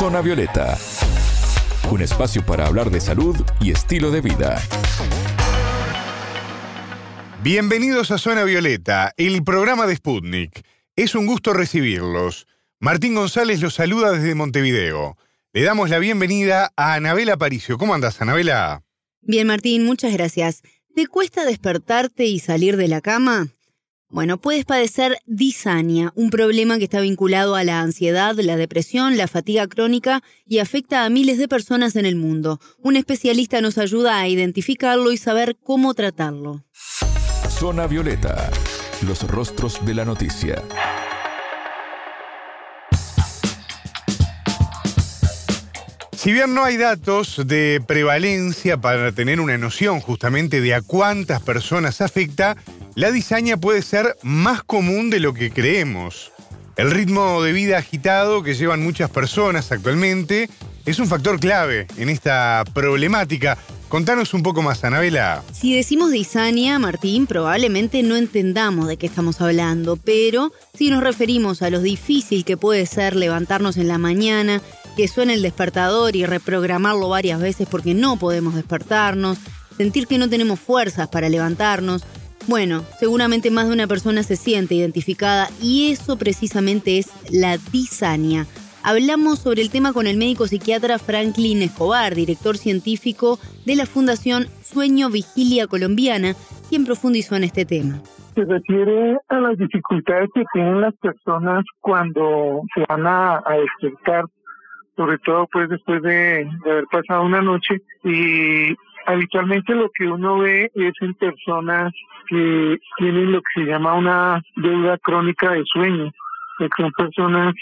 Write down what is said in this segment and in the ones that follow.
Zona Violeta, un espacio para hablar de salud y estilo de vida. Bienvenidos a Zona Violeta, el programa de Sputnik. Es un gusto recibirlos. Martín González los saluda desde Montevideo. Le damos la bienvenida a Anabela Paricio. ¿Cómo andas, Anabela? Bien, Martín, muchas gracias. ¿Te cuesta despertarte y salir de la cama? Bueno, puedes padecer disania, un problema que está vinculado a la ansiedad, la depresión, la fatiga crónica y afecta a miles de personas en el mundo. Un especialista nos ayuda a identificarlo y saber cómo tratarlo. Zona Violeta, los rostros de la noticia. Si bien no hay datos de prevalencia para tener una noción justamente de a cuántas personas afecta, la disaña puede ser más común de lo que creemos. El ritmo de vida agitado que llevan muchas personas actualmente es un factor clave en esta problemática. Contanos un poco más, Anabela. Si decimos disania, Martín, probablemente no entendamos de qué estamos hablando, pero si nos referimos a lo difícil que puede ser levantarnos en la mañana, que suene el despertador y reprogramarlo varias veces porque no podemos despertarnos, sentir que no tenemos fuerzas para levantarnos. Bueno, seguramente más de una persona se siente identificada y eso precisamente es la disania. Hablamos sobre el tema con el médico psiquiatra Franklin Escobar, director científico de la Fundación Sueño Vigilia Colombiana, quien profundizó en este tema. Se refiere a las dificultades que tienen las personas cuando se van a, despertar sobre todo pues después de, haber pasado una noche y habitualmente lo que uno ve es en personas que tienen lo que se llama una deuda crónica de sueño, que son personas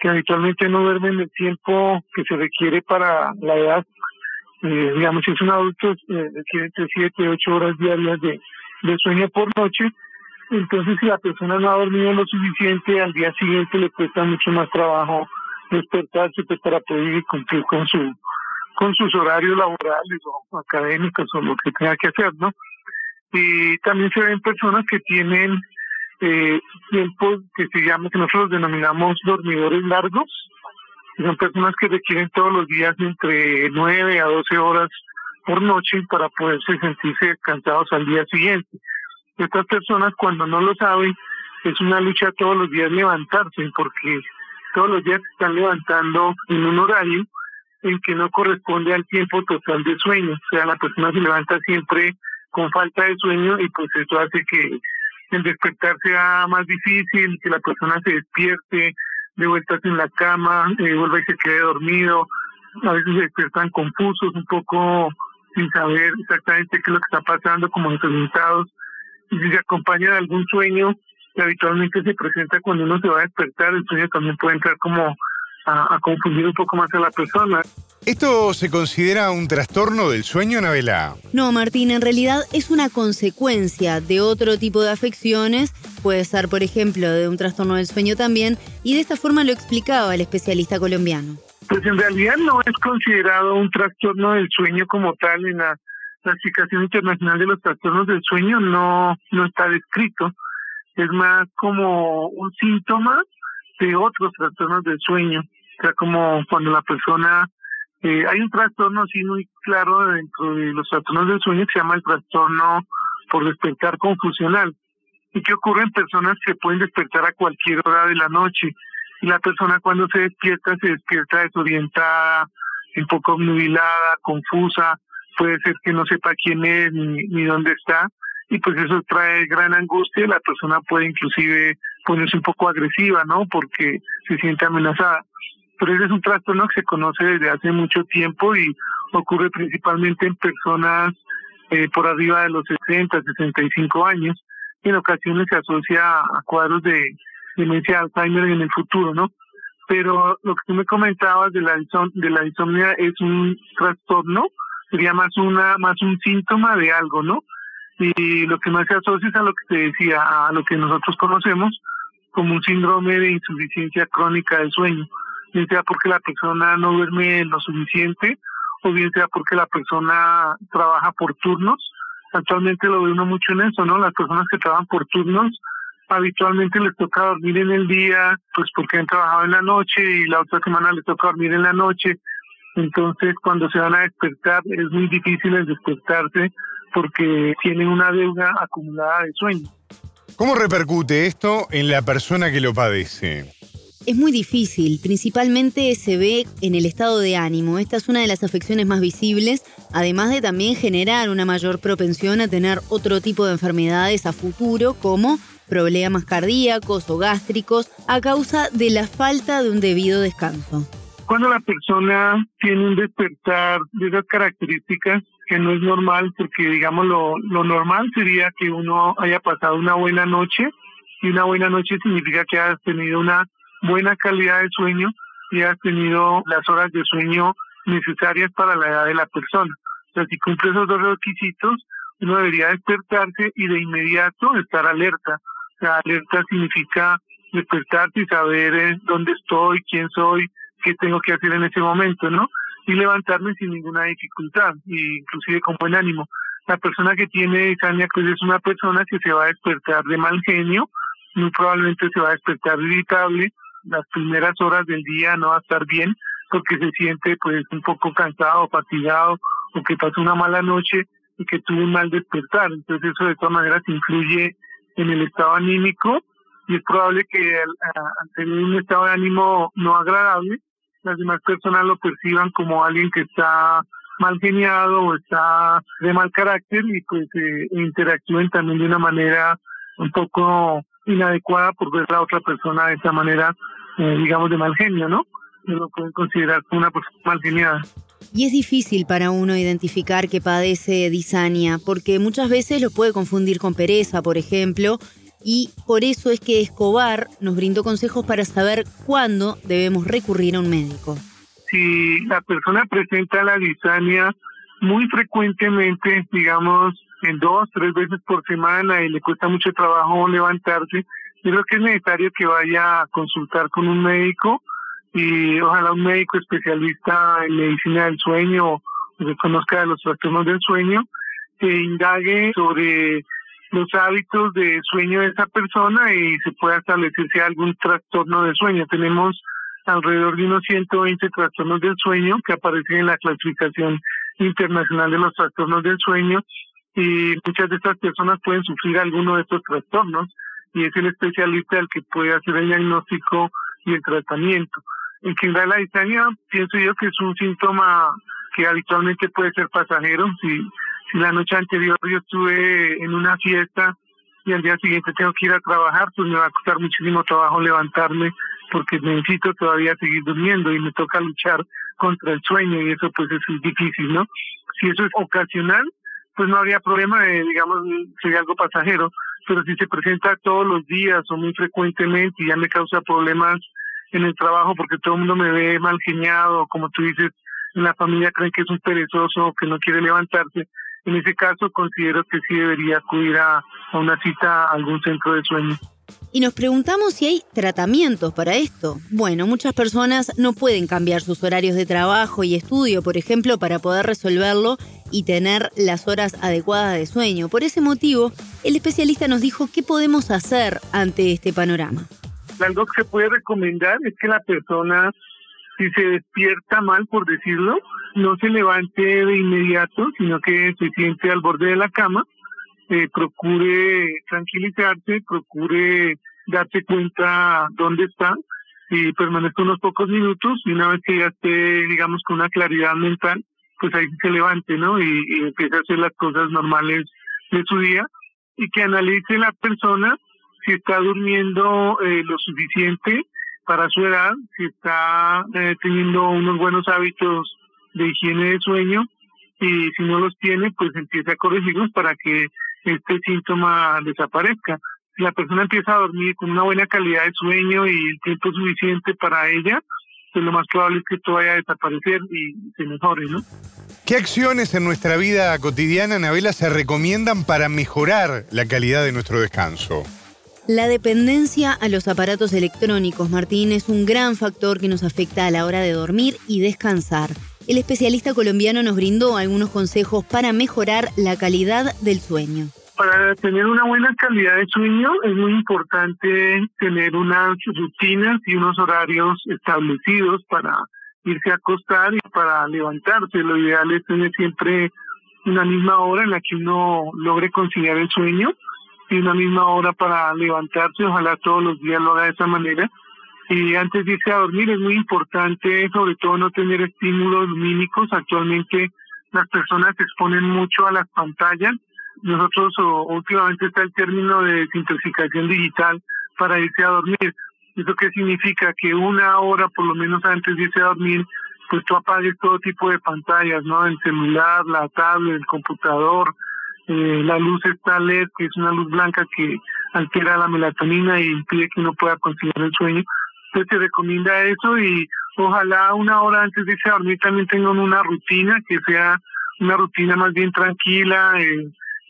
que habitualmente no duermen el tiempo que se requiere para la edad. Eh, digamos, si es un adulto, eh, requiere entre 7 y 8 horas diarias de, de sueño por noche. Entonces, si la persona no ha dormido lo suficiente, al día siguiente le cuesta mucho más trabajo despertarse pues, para poder cumplir con su con sus horarios laborales o académicos o lo que tenga que hacer, ¿no? Y también se ven personas que tienen eh, tiempos que se llaman, que nosotros denominamos dormidores largos, son personas que requieren todos los días entre 9 a 12 horas por noche para poderse sentirse cansados al día siguiente. Estas personas cuando no lo saben es una lucha todos los días levantarse porque todos los días se están levantando en un horario en que no corresponde al tiempo total de sueño. O sea, la persona se levanta siempre con falta de sueño y pues eso hace que el despertar sea más difícil, que la persona se despierte de vueltas en la cama, eh, vuelva y se quede dormido. A veces se despiertan confusos, un poco sin saber exactamente qué es lo que está pasando, como desorientados. Y si se acompaña de algún sueño, habitualmente se presenta cuando uno se va a despertar, el sueño también puede entrar como a, confundir un poco más a la persona. ¿Esto se considera un trastorno del sueño, Anabela? No, Martín, en realidad es una consecuencia de otro tipo de afecciones, puede ser, por ejemplo, de un trastorno del sueño también, y de esta forma lo explicaba el especialista colombiano. Pues en realidad no es considerado un trastorno del sueño como tal en la clasificación internacional de los trastornos del sueño, no, no está descrito es más como un síntoma de otros trastornos del sueño. O sea, como cuando la persona... Eh, hay un trastorno así muy claro dentro de los trastornos del sueño que se llama el trastorno por despertar confusional. Y que ocurre en personas que pueden despertar a cualquier hora de la noche. Y la persona cuando se despierta, se despierta desorientada, un poco obnubilada, confusa, puede ser que no sepa quién es ni, ni dónde está y pues eso trae gran angustia, la persona puede inclusive ponerse un poco agresiva, ¿no? Porque se siente amenazada. Pero ese es un trastorno que se conoce desde hace mucho tiempo y ocurre principalmente en personas eh, por arriba de los 60, 65 años. Y en ocasiones se asocia a cuadros de demencia de Alzheimer en el futuro, ¿no? Pero lo que tú me comentabas de la, de la insomnia es un trastorno, sería más una más un síntoma de algo, ¿no? y lo que más se asocia es a lo que te decía, a lo que nosotros conocemos como un síndrome de insuficiencia crónica del sueño, bien sea porque la persona no duerme lo suficiente o bien sea porque la persona trabaja por turnos. Actualmente lo ve uno mucho en eso, ¿no? Las personas que trabajan por turnos habitualmente les toca dormir en el día, pues porque han trabajado en la noche y la otra semana les toca dormir en la noche. Entonces, cuando se van a despertar, es muy difícil el despertarse porque tienen una deuda acumulada de sueño. ¿Cómo repercute esto en la persona que lo padece? Es muy difícil, principalmente se ve en el estado de ánimo. Esta es una de las afecciones más visibles, además de también generar una mayor propensión a tener otro tipo de enfermedades a futuro, como problemas cardíacos o gástricos, a causa de la falta de un debido descanso. Cuando la persona tiene un despertar de esas características, que no es normal, porque digamos lo, lo normal sería que uno haya pasado una buena noche, y una buena noche significa que has tenido una buena calidad de sueño y has tenido las horas de sueño necesarias para la edad de la persona. O si cumple esos dos requisitos, uno debería despertarse y de inmediato estar alerta. O alerta significa despertarse y saber eh, dónde estoy, quién soy, qué tengo que hacer en ese momento, ¿no? Y levantarme sin ninguna dificultad, e inclusive con buen ánimo. La persona que tiene insania pues es una persona que se va a despertar de mal genio, muy probablemente se va a despertar irritable, las primeras horas del día no va a estar bien porque se siente pues un poco cansado, fatigado o que pasó una mala noche y que tuvo un mal despertar. Entonces eso de todas maneras influye en el estado anímico y es probable que al, tener un estado de ánimo no agradable, las demás personas lo perciban como alguien que está mal geniado o está de mal carácter y pues eh, interactúen también de una manera un poco inadecuada por ver a otra persona de esa manera, eh, digamos, de mal genio, ¿no? Lo pueden considerar una persona mal geniada. Y es difícil para uno identificar que padece disania, porque muchas veces lo puede confundir con pereza, por ejemplo, y por eso es que Escobar nos brindó consejos para saber cuándo debemos recurrir a un médico. Si la persona presenta la disania muy frecuentemente, digamos, en dos, tres veces por semana y le cuesta mucho trabajo levantarse, yo creo que es necesario que vaya a consultar con un médico y ojalá un médico especialista en medicina del sueño o que conozca de los trastornos del sueño, que indague sobre los hábitos de sueño de esa persona y se pueda establecer si hay algún trastorno de sueño. Tenemos alrededor de unos 120 trastornos del sueño que aparecen en la clasificación internacional de los trastornos del sueño y muchas de estas personas pueden sufrir alguno de estos trastornos y es el especialista el que puede hacer el diagnóstico y el tratamiento. En general la disania pienso yo que es un síntoma que habitualmente puede ser pasajero. Si, si la noche anterior yo estuve en una fiesta y al día siguiente tengo que ir a trabajar, pues me va a costar muchísimo trabajo levantarme porque necesito todavía seguir durmiendo y me toca luchar contra el sueño y eso pues es difícil, ¿no? Si eso es ocasional, pues no habría problema, de, digamos, sería algo pasajero, pero si se presenta todos los días o muy frecuentemente y ya me causa problemas en el trabajo porque todo el mundo me ve mal geniado, como tú dices, en la familia creen que es un perezoso o que no quiere levantarse, en ese caso considero que sí debería acudir a, a una cita a algún centro de sueño. Y nos preguntamos si hay tratamientos para esto. Bueno, muchas personas no pueden cambiar sus horarios de trabajo y estudio, por ejemplo, para poder resolverlo y tener las horas adecuadas de sueño. Por ese motivo, el especialista nos dijo qué podemos hacer ante este panorama. Algo que se puede recomendar es que la persona, si se despierta mal, por decirlo, no se levante de inmediato, sino que se siente al borde de la cama eh, procure tranquilizarse, procure darse cuenta dónde está y permanezca unos pocos minutos y una vez que ya esté, digamos, con una claridad mental, pues ahí se levante, ¿no? Y, y empiece a hacer las cosas normales de su día y que analice la persona si está durmiendo eh, lo suficiente para su edad, si está eh, teniendo unos buenos hábitos de higiene de sueño y si no los tiene, pues empiece a corregirlos para que este síntoma desaparezca. Si la persona empieza a dormir con una buena calidad de sueño y el tiempo suficiente para ella, pues lo más probable es que esto vaya a desaparecer y se mejore, ¿no? ¿Qué acciones en nuestra vida cotidiana, Anabela, se recomiendan para mejorar la calidad de nuestro descanso? La dependencia a los aparatos electrónicos, Martín, es un gran factor que nos afecta a la hora de dormir y descansar. El especialista colombiano nos brindó algunos consejos para mejorar la calidad del sueño. Para tener una buena calidad de sueño es muy importante tener unas rutinas y unos horarios establecidos para irse a acostar y para levantarse. Lo ideal es tener siempre una misma hora en la que uno logre conciliar el sueño y una misma hora para levantarse. Ojalá todos los días lo haga de esa manera. Y antes de irse a dormir es muy importante, sobre todo, no tener estímulos lumínicos. Actualmente las personas se exponen mucho a las pantallas nosotros últimamente está el término de desintoxicación digital para irse a dormir. ¿Eso qué significa? Que una hora por lo menos antes de irse a dormir, pues tú apagues todo tipo de pantallas, ¿no? El celular, la tablet, el computador, eh, la luz está LED, que es una luz blanca que altera la melatonina y impide que uno pueda conciliar el sueño. Entonces te recomienda eso y ojalá una hora antes de irse a dormir también tengan una rutina que sea una rutina más bien tranquila,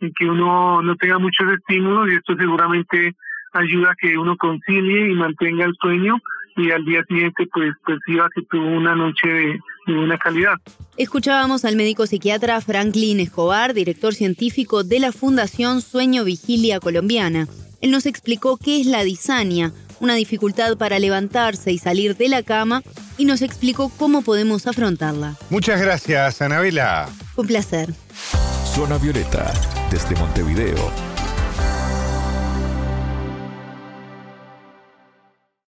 y que uno no tenga muchos estímulos y esto seguramente ayuda a que uno concilie y mantenga el sueño y al día siguiente pues perciba que tuvo una noche de, de buena calidad. Escuchábamos al médico psiquiatra Franklin Escobar, director científico de la Fundación Sueño Vigilia Colombiana. Él nos explicó qué es la disania, una dificultad para levantarse y salir de la cama, y nos explicó cómo podemos afrontarla. Muchas gracias, Anabela. Un placer. Zona Violeta, desde Montevideo,